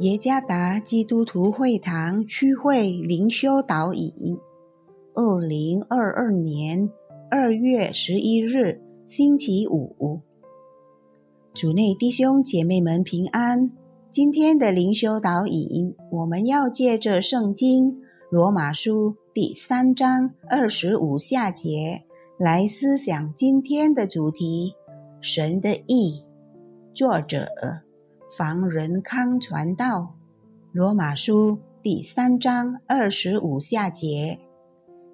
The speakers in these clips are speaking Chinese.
耶加达基督徒会堂区会灵修导引，二零二二年二月十一日星期五，主内弟兄姐妹们平安。今天的灵修导引，我们要借着圣经罗马书第三章二十五下节来思想今天的主题：神的意。作者。防人康传道，罗马书第三章二十五下节，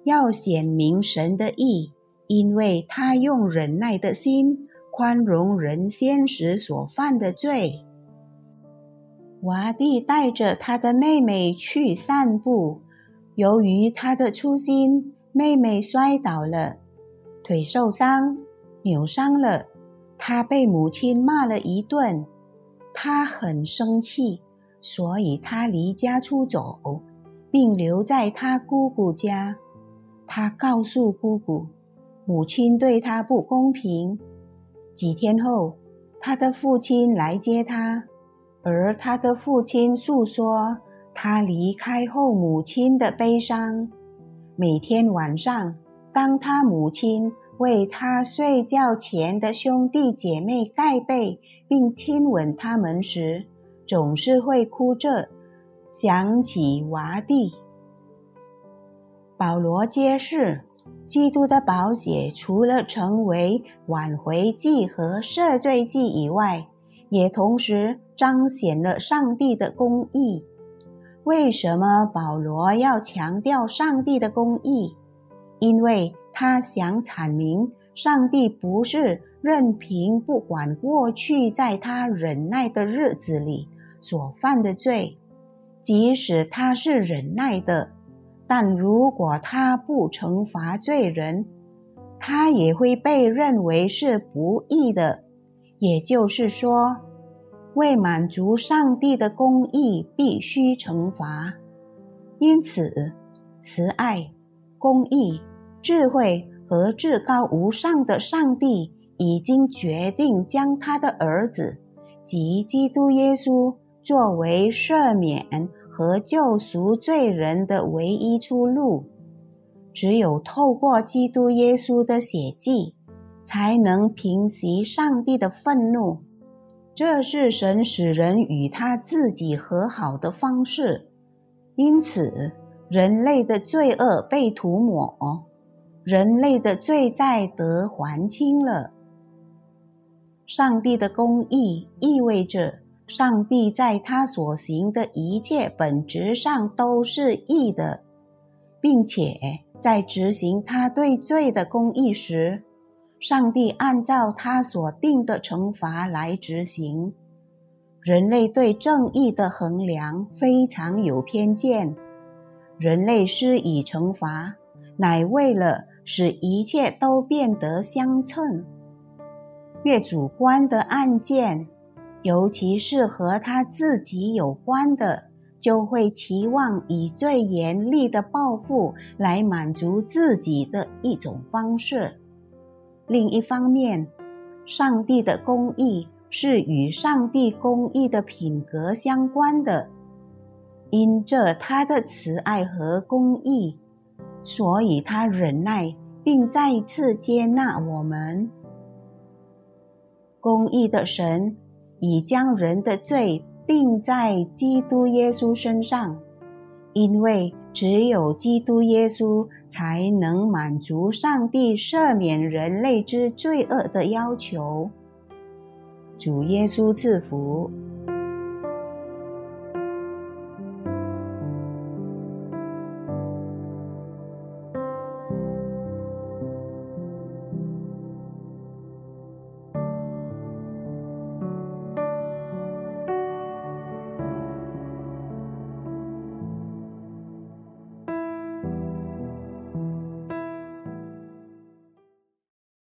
要显明神的意，因为他用忍耐的心宽容人先时所犯的罪。瓦蒂带着他的妹妹去散步，由于他的粗心，妹妹摔倒了，腿受伤，扭伤了，他被母亲骂了一顿。他很生气，所以他离家出走，并留在他姑姑家。他告诉姑姑，母亲对他不公平。几天后，他的父亲来接他，而他的父亲诉说他离开后母亲的悲伤。每天晚上，当他母亲为他睡觉前的兄弟姐妹盖被。并亲吻他们时，总是会哭着想起娃弟。保罗揭示，基督的宝血除了成为挽回祭和赦罪祭以外，也同时彰显了上帝的公义。为什么保罗要强调上帝的公义？因为他想阐明，上帝不是。任凭不管过去在他忍耐的日子里所犯的罪，即使他是忍耐的，但如果他不惩罚罪人，他也会被认为是不义的。也就是说，为满足上帝的公义，必须惩罚。因此，慈爱、公义、智慧和至高无上的上帝。已经决定将他的儿子及基督耶稣作为赦免和救赎罪人的唯一出路。只有透过基督耶稣的血迹，才能平息上帝的愤怒。这是神使人与他自己和好的方式。因此，人类的罪恶被涂抹，人类的罪债得还清了。上帝的公义意味着，上帝在他所行的一切本质上都是义的，并且在执行他对罪的公义时，上帝按照他所定的惩罚来执行。人类对正义的衡量非常有偏见，人类施以惩罚，乃为了使一切都变得相称。越主观的案件，尤其是和他自己有关的，就会期望以最严厉的报复来满足自己的一种方式。另一方面，上帝的公义是与上帝公义的品格相关的，因着他的慈爱和公义，所以他忍耐并再次接纳我们。公义的神已将人的罪定在基督耶稣身上，因为只有基督耶稣才能满足上帝赦免人类之罪恶的要求。主耶稣赐福。